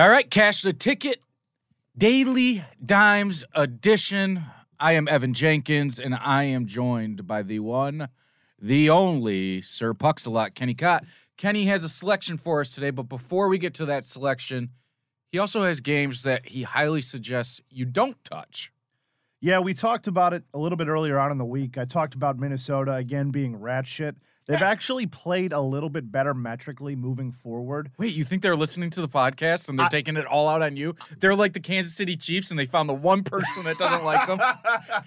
All right, cash the ticket. Daily Dimes edition. I am Evan Jenkins, and I am joined by the one, the only Sir Puxalot, Kenny Cott. Kenny has a selection for us today, but before we get to that selection, he also has games that he highly suggests you don't touch. Yeah, we talked about it a little bit earlier on in the week. I talked about Minnesota again being rat shit. They've actually played a little bit better metrically moving forward. Wait, you think they're listening to the podcast and they're I- taking it all out on you? They're like the Kansas City Chiefs and they found the one person that doesn't like them.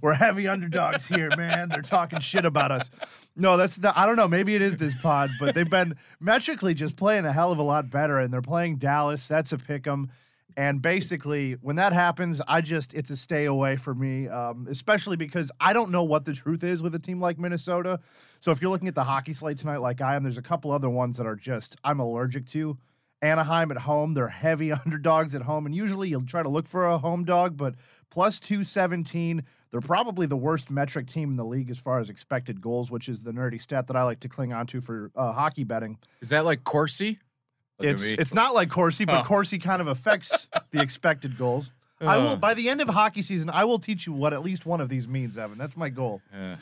We're heavy underdogs here, man. They're talking shit about us. No, that's not. I don't know. Maybe it is this pod, but they've been metrically just playing a hell of a lot better, and they're playing Dallas. That's a pick 'em. And basically, when that happens, I just it's a stay away for me, um, especially because I don't know what the truth is with a team like Minnesota. So if you're looking at the hockey slate tonight, like I am, there's a couple other ones that are just I'm allergic to. Anaheim at home, they're heavy underdogs at home, and usually you'll try to look for a home dog, but plus 217, they're probably the worst metric team in the league as far as expected goals, which is the nerdy stat that I like to cling onto for uh, hockey betting. Is that like Corsi? Look It's it's not like Corsi, but Oh. Corsi kind of affects the expected goals. I will Uh. by the end of hockey season, I will teach you what at least one of these means, Evan. That's my goal. Uh,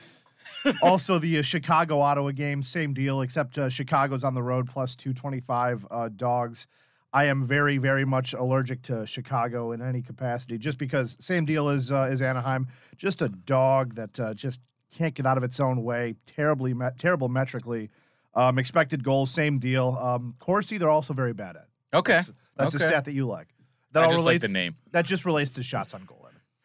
also, the uh, Chicago Ottawa game, same deal, except uh, Chicago's on the road plus 225 uh, dogs. I am very, very much allergic to Chicago in any capacity, just because same deal as uh, as Anaheim. Just a dog that uh, just can't get out of its own way. Terribly, me- terrible metrically. Um, expected goals, same deal. Um, Corsi, they're also very bad at. okay. That's, that's okay. a stat that you like. I That all just like relates. the name. That just relates to shots on goal.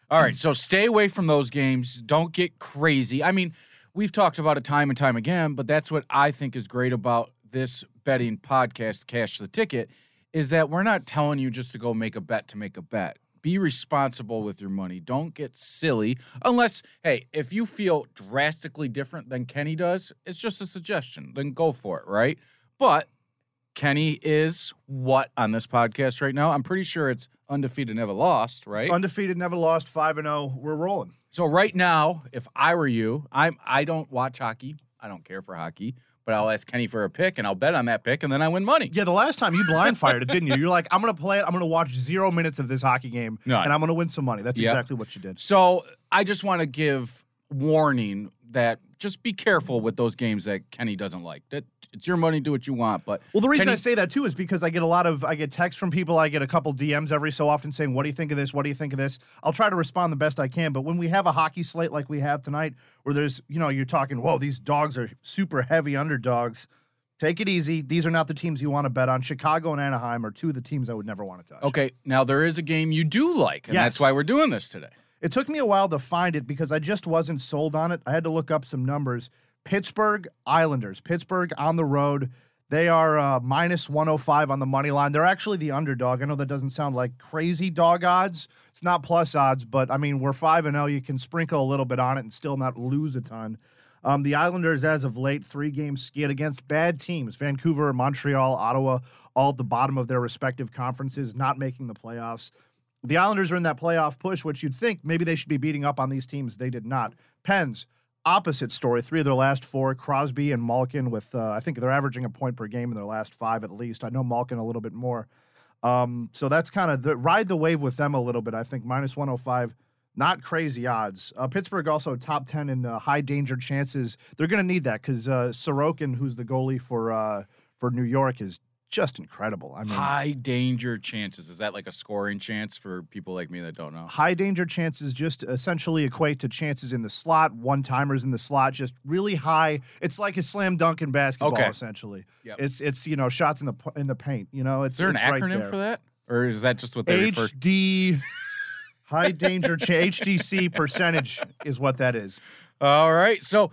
All right, so stay away from those games. Don't get crazy. I mean, we've talked about it time and time again, but that's what I think is great about this betting podcast, Cash the Ticket, is that we're not telling you just to go make a bet to make a bet. Be responsible with your money. Don't get silly unless, hey, if you feel drastically different than Kenny does, it's just a suggestion. Then go for it, right? But Kenny is what on this podcast right now? I'm pretty sure it's undefeated, never lost, right? Undefeated, never lost, five and zero. We're rolling. So right now, if I were you, I'm I don't watch hockey. I don't care for hockey, but I'll ask Kenny for a pick and I'll bet on that pick and then I win money. Yeah, the last time you blind fired it, didn't you? You're like, I'm gonna play it. I'm gonna watch zero minutes of this hockey game, No. and I'm gonna win some money. That's Yep. exactly what you did. So I just want to give warning that just be careful with those games that Kenny doesn't like. That it's your money, do what you want. But Well, the reason Kenny- I say that too is because I get a lot of I get texts from people. I get a couple DMs every so often saying, "What do you think of this? What do you think of this?" I'll try to respond the best I can. But when we have a hockey slate like we have tonight, where there's you know you're talking, "Whoa, these dogs are super heavy underdogs." Take it easy. These are not the teams you want to bet on. Chicago and Anaheim are two of the teams I would never want to touch. okay, now there is a game you do like, and that's why we're doing this today. It took me a while to find it because I just wasn't sold on it. I had to look up some numbers. Pittsburgh Islanders, Pittsburgh on the road. They are uh, minus 105 on the money line. They're actually the underdog. I know that doesn't sound like crazy dog odds. It's not plus odds, but I mean, we're 5 and 0. You can sprinkle a little bit on it and still not lose a ton. Um, the Islanders, as of late, three games skid against bad teams Vancouver, Montreal, Ottawa, all at the bottom of their respective conferences, not making the playoffs. The Islanders are in that playoff push, which you'd think maybe they should be beating up on these teams. They did not. Pens, opposite story. Three of their last four, Crosby and Malkin, with uh, I think they're averaging a point per game in their last five at least. I know Malkin a little bit more. Um, so that's kind of the ride the wave with them a little bit. I think minus 105, not crazy odds. Uh, Pittsburgh also top 10 in uh, high danger chances. They're going to need that because uh, Sorokin, who's the goalie for uh, for New York, is just incredible. I mean, High danger chances. Is that like a scoring chance for people like me that don't know? high danger chances just essentially equate to chances in the slot, one timers in the slot, just really high. It's like a slam dunk in basketball, Okay. essentially. Yep. It's it's you know shots in the in the paint. You know, it's Is there an it's right acronym there. for that? Or is that just what they refer HD high danger cha- HDC percentage is what that is. All right. So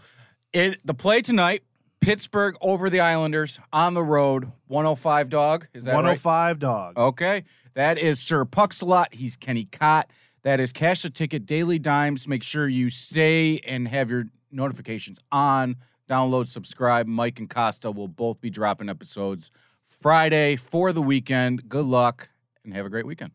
it the play tonight, Pittsburgh over the Islanders on the road, 105 dog. Is that right? 105 dog. Okay. That is Sir Puxalot. He's Kenny Cott. That is Cash the Ticket Daily Dimes. Make sure you stay and have your notifications on. Download, subscribe. Mike and Costa will both be dropping episodes Friday for the weekend. Good luck and have a great weekend.